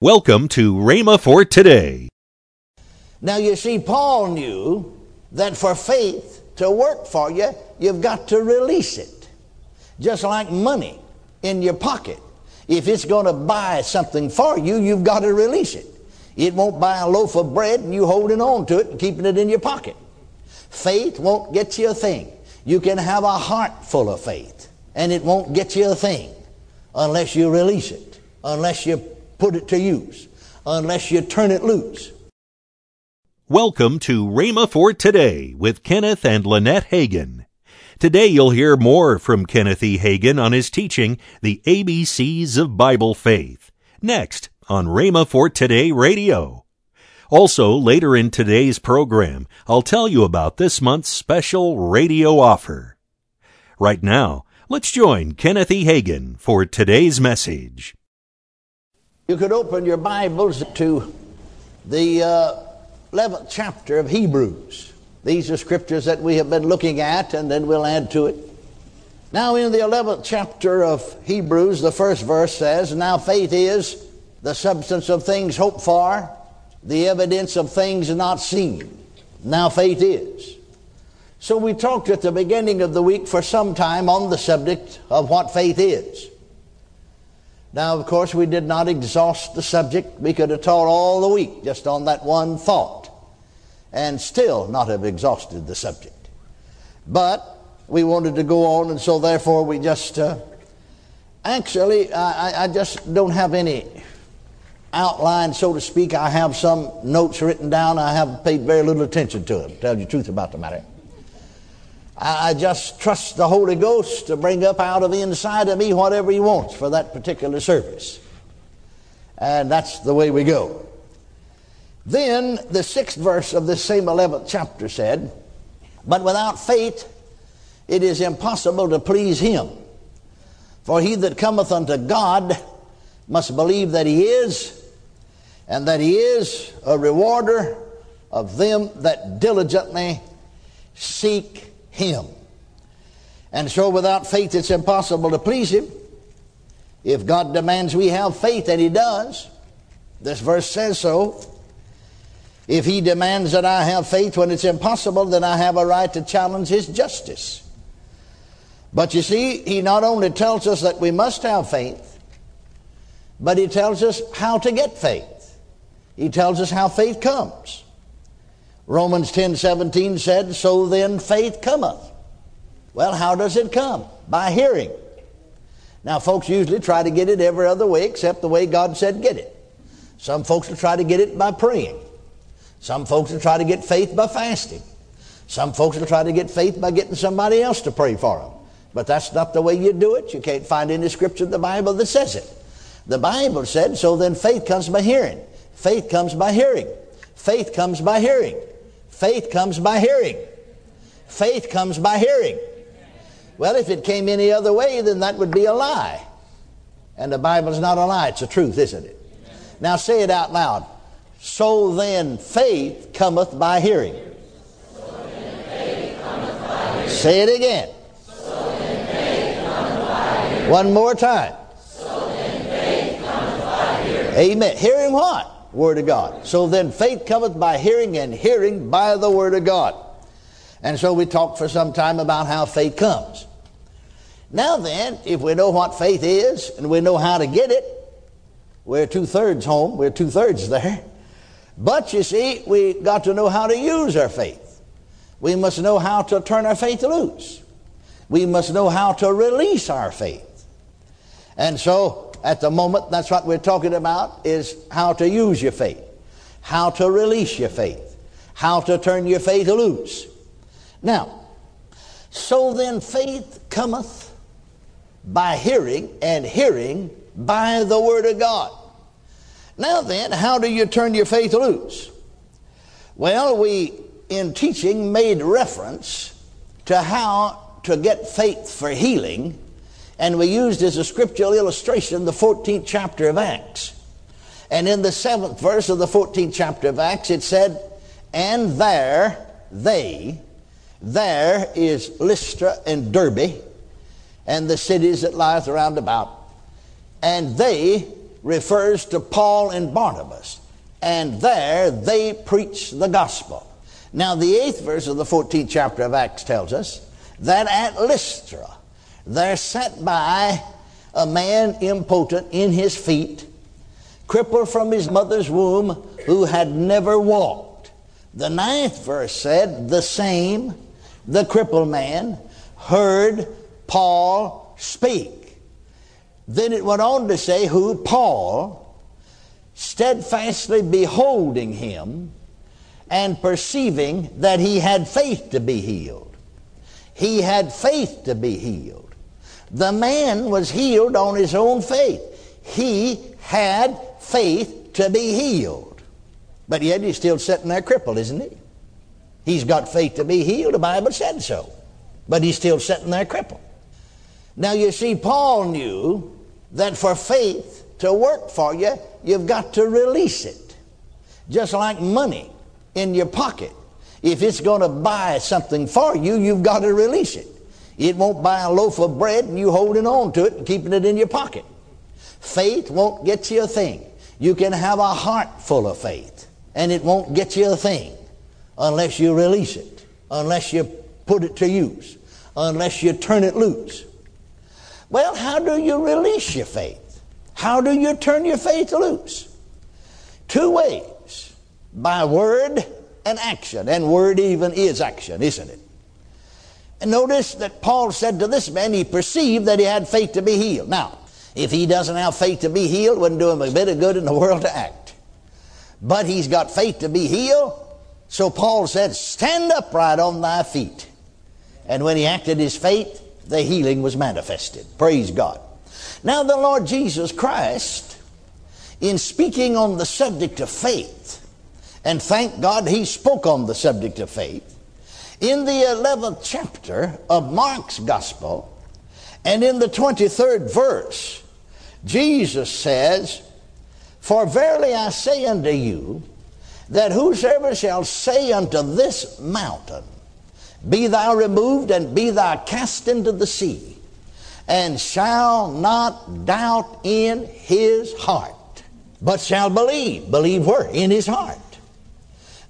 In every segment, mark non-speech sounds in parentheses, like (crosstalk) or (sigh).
Welcome to Rhema for today. Now, you see, Paul knew that for faith to work for you, you've got to release it. Just like money in your pocket. If it's going to buy something for you, you've got to release it. It won't buy a loaf of bread and you holding on to it and keeping it in your pocket. Faith won't get you a thing. You can have a heart full of faith, and it won't get you a thing unless you release it, unless you put it to use, unless you turn it loose. Welcome to Rhema for today with Kenneth and Lynette Hagin. Today you'll hear more from Kenneth E. Hagin on his teaching, The ABCs of Bible Faith. Next on Rhema for Today Radio. Also, later in today's program, I'll tell you about this month's special radio offer. Right now, let's join Kenneth E. Hagin for today's message. You could open your Bibles to the uh, 11th chapter of Hebrews. These are scriptures that we have been looking at, and then we'll add to it. Now, in the 11th chapter of Hebrews, the first verse says, Now faith is the substance of things hoped for, the evidence of things not seen. Now faith is. So we talked at the beginning of the week for some time on the subject of what faith is. Now, of course, we did not exhaust the subject. We could have taught all the week just on that one thought and still not have exhausted the subject. But we wanted to go on, and so therefore we just uh, actually, I, I just don't have any outline, so to speak. I have some notes written down. I have paid very little attention to them, to tell you the truth about the matter. I just trust the Holy Ghost to bring up out of the inside of me whatever He wants for that particular service. And that's the way we go. Then the sixth verse of this same 11th chapter said, But without faith it is impossible to please Him. For he that cometh unto God must believe that He is, and that He is a rewarder of them that diligently seek him. And so without faith, it's impossible to please Him. If God demands we have faith, and He does, this verse says so. If He demands that I have faith when it's impossible, then I have a right to challenge His justice. But you see, He not only tells us that we must have faith, but He tells us how to get faith. He tells us how faith comes. Romans 10 17 said, So then faith cometh. Well, how does it come? By hearing. Now, folks usually try to get it every other way except the way God said get it. Some folks will try to get it by praying. Some folks will try to get faith by fasting. Some folks will try to get faith by getting somebody else to pray for them. But that's not the way you do it. You can't find any scripture in the Bible that says it. The Bible said, so then faith comes by hearing. Faith comes by hearing. Faith comes by hearing. Faith comes by hearing. Faith comes by hearing. Well, if it came any other way, then that would be a lie. And the Bible's not a lie, it's a truth, isn't it? Now say it out loud. So then faith cometh by hearing. Say it again. One more time. Amen. Hearing what? Word of God. So then faith cometh by hearing, and hearing by the Word of God. And so we talked for some time about how faith comes. Now then, if we know what faith is and we know how to get it, we're two thirds home, we're two thirds there. But you see, we got to know how to use our faith. We must know how to turn our faith loose. We must know how to release our faith. And so at the moment, that's what we're talking about, is how to use your faith, how to release your faith, how to turn your faith loose. Now, so then faith cometh by hearing, and hearing by the Word of God. Now then, how do you turn your faith loose? Well, we, in teaching, made reference to how to get faith for healing and we used as a scriptural illustration the 14th chapter of Acts. And in the seventh verse of the 14th chapter of Acts, it said, And there they, there is Lystra and Derbe, and the cities that lieth around about. And they refers to Paul and Barnabas, and there they preach the gospel. Now, the eighth verse of the 14th chapter of Acts tells us that at Lystra there sat by a man impotent in his feet, crippled from his mother's womb, who had never walked. The ninth verse said, The same, the crippled man, heard Paul speak. Then it went on to say, Who Paul, steadfastly beholding him, and perceiving that he had faith to be healed. He had faith to be healed. The man was healed on his own faith. He had faith to be healed. But yet he's still sitting there crippled, isn't he? He's got faith to be healed. The Bible said so. But he's still sitting there crippled. Now you see, Paul knew that for faith to work for you, you've got to release it. Just like money in your pocket. If it's going to buy something for you, you've got to release it. It won't buy a loaf of bread and you holding on to it and keeping it in your pocket. Faith won't get you a thing. You can have a heart full of faith and it won't get you a thing unless you release it, unless you put it to use, unless you turn it loose. Well, how do you release your faith? How do you turn your faith loose? Two ways by word and action. And word even is action, isn't it? Notice that Paul said to this man, he perceived that he had faith to be healed. Now, if he doesn't have faith to be healed, wouldn't do him a bit of good in the (laughs) world to act. But he's got faith to be healed. So Paul said, Stand upright on thy feet. And when he acted his faith, the healing was manifested. Praise God. Now, the Lord Jesus Christ, in speaking on the subject of faith, and thank God he spoke on the subject of faith. In the 11th chapter of Mark's Gospel, and in the 23rd verse, Jesus says, For verily I say unto you, that whosoever shall say unto this mountain, Be thou removed and be thou cast into the sea, and shall not doubt in his heart, but shall believe. Believe where? In his heart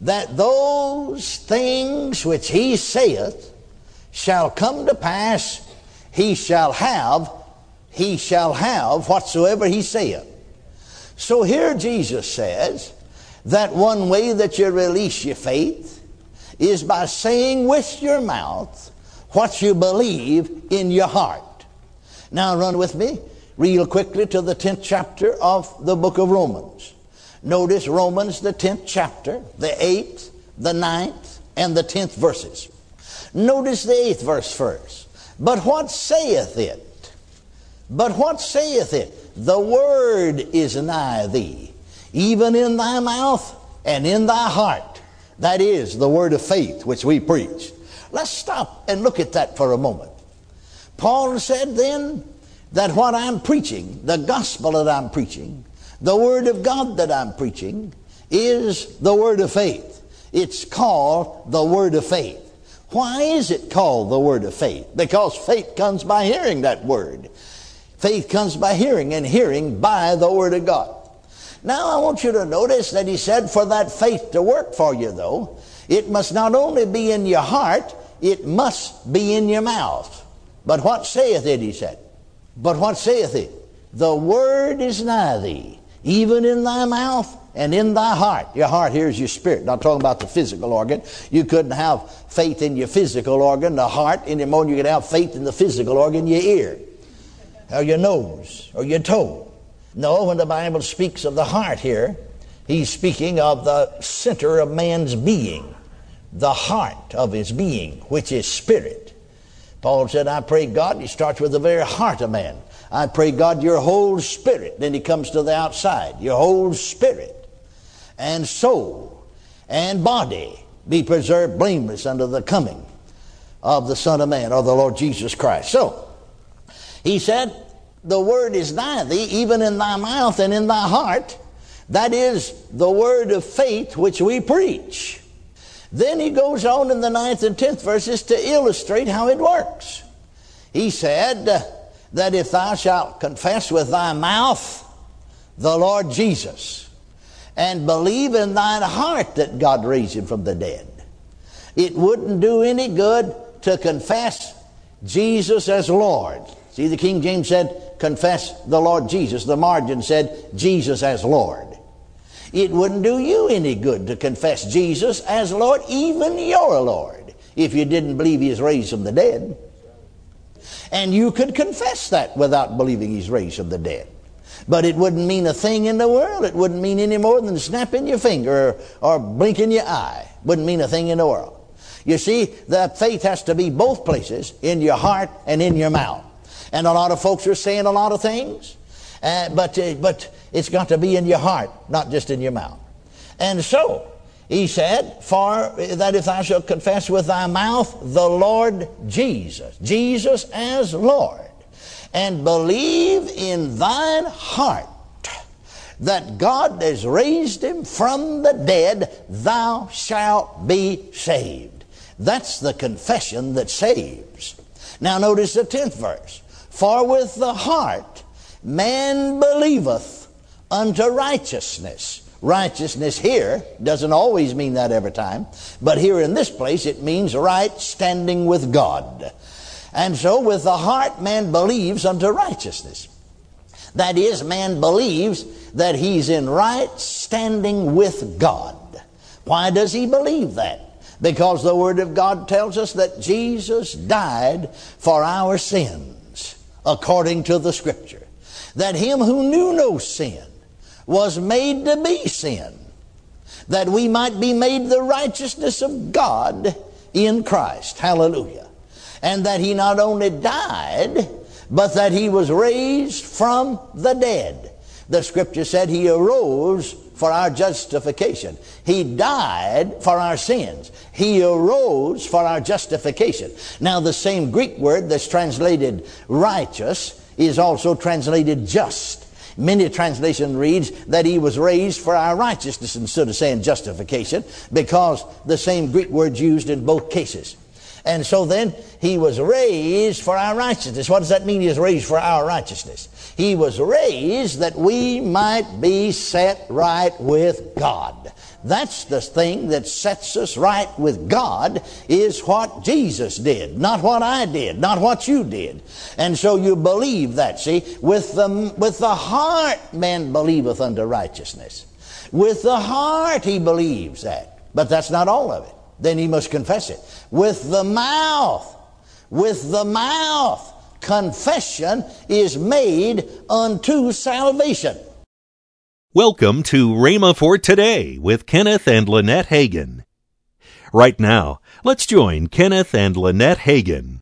that those things which he saith shall come to pass, he shall have, he shall have whatsoever he saith. So here Jesus says that one way that you release your faith is by saying with your mouth what you believe in your heart. Now run with me real quickly to the 10th chapter of the book of Romans. Notice Romans, the 10th chapter, the 8th, the 9th, and the 10th verses. Notice the 8th verse first. But what saith it? But what saith it? The word is nigh thee, even in thy mouth and in thy heart. That is the word of faith which we preach. Let's stop and look at that for a moment. Paul said then that what I'm preaching, the gospel that I'm preaching, the Word of God that I'm preaching is the Word of faith. It's called the Word of faith. Why is it called the Word of faith? Because faith comes by hearing that Word. Faith comes by hearing, and hearing by the Word of God. Now I want you to notice that he said, for that faith to work for you, though, it must not only be in your heart, it must be in your mouth. But what saith it, he said? But what saith it? The word is nigh thee, even in thy mouth and in thy heart. Your heart here is your spirit. Not talking about the physical organ. You couldn't have faith in your physical organ, the heart, any more than you could have faith in the physical organ, your ear, or your nose, or your toe. No, when the Bible speaks of the heart here, he's speaking of the center of man's being, the heart of his being, which is spirit. Paul said, I pray God, he starts with the very heart of man. I pray God your whole spirit. Then he comes to the outside. Your whole spirit and soul and body be preserved blameless under the coming of the Son of Man or the Lord Jesus Christ. So, he said, The word is nigh thee, even in thy mouth and in thy heart. That is the word of faith which we preach. Then he goes on in the ninth and tenth verses to illustrate how it works. He said, that if thou shalt confess with thy mouth the Lord Jesus, and believe in thine heart that God raised him from the dead, it wouldn't do any good to confess Jesus as Lord. See, the King James said, confess the Lord Jesus. The margin said, Jesus as Lord. It wouldn't do you any good to confess Jesus as Lord, even your Lord, if you didn't believe He is raised from the dead. And you could confess that without believing He's raised from the dead. But it wouldn't mean a thing in the world. It wouldn't mean any more than snapping your finger or, blinking your eye. Wouldn't mean a thing in the world. You see, the faith has to be both places, in your heart and in your mouth. And a lot of folks are saying a lot of things, uh, but, uh, but it's got to be in your heart, not just in your mouth. And so, he said, For that if thou shalt confess with thy mouth the Lord Jesus, Jesus as Lord, and believe in thine heart that God has raised him from the dead, thou shalt be saved. That's the confession that saves. Now notice the 10th verse. For with the heart man believeth unto righteousness. Righteousness here doesn't always mean that every time, but here in this place it means right standing with God. And so with the heart man believes unto righteousness. That is, man believes that he's in right standing with God. Why does he believe that? Because the Word of God tells us that Jesus died for our sins, according to the Scripture. That him who knew no sin was made to be sin, that we might be made the righteousness of God in Christ. Hallelujah. And that he not only died, but that he was raised from the dead. The scripture said he arose for our justification. He died for our sins. He arose for our justification. Now, the same Greek word that's translated righteous is also translated just. Many translation reads that he was raised for our righteousness instead of saying justification because the same Greek word's used in both cases. And so then he was raised for our righteousness. What does that mean? He was raised for our righteousness. He was raised that we might be set right with God. That's the thing that sets us right with God is what Jesus did, not what I did, not what you did. And so you believe that, see? With the, with the heart man believeth unto righteousness. With the heart he believes that. But that's not all of it. Then he must confess it. With the mouth, with the mouth, confession is made unto salvation. Welcome to Rhema for Today with Kenneth and Lynette Hagin. Right now, let's join Kenneth and Lynette Hagin.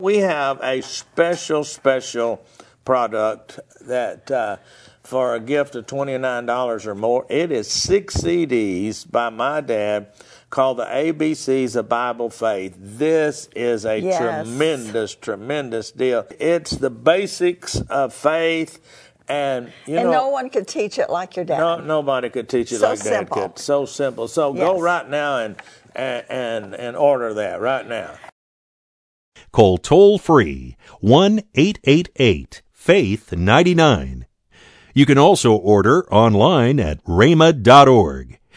We have a special, special product that uh, for a gift of $29 or more, it is six CDs by my dad called the ABCs of Bible Faith. This is a Yes. tremendous, tremendous deal. It's the basics of faith and you and know no one could teach it like your dad. no, nobody could teach it So like Dad simple. could. So simple. So go right now and, and and and order that right now. Call toll free 1 888 Faith 99. You can also order online at rhema.org.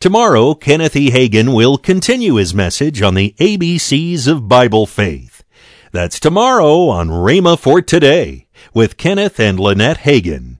Tomorrow, Kenneth E. Hagin will continue his message on the ABCs of Bible faith. That's tomorrow on Rhema for Today with Kenneth and Lynette Hagin.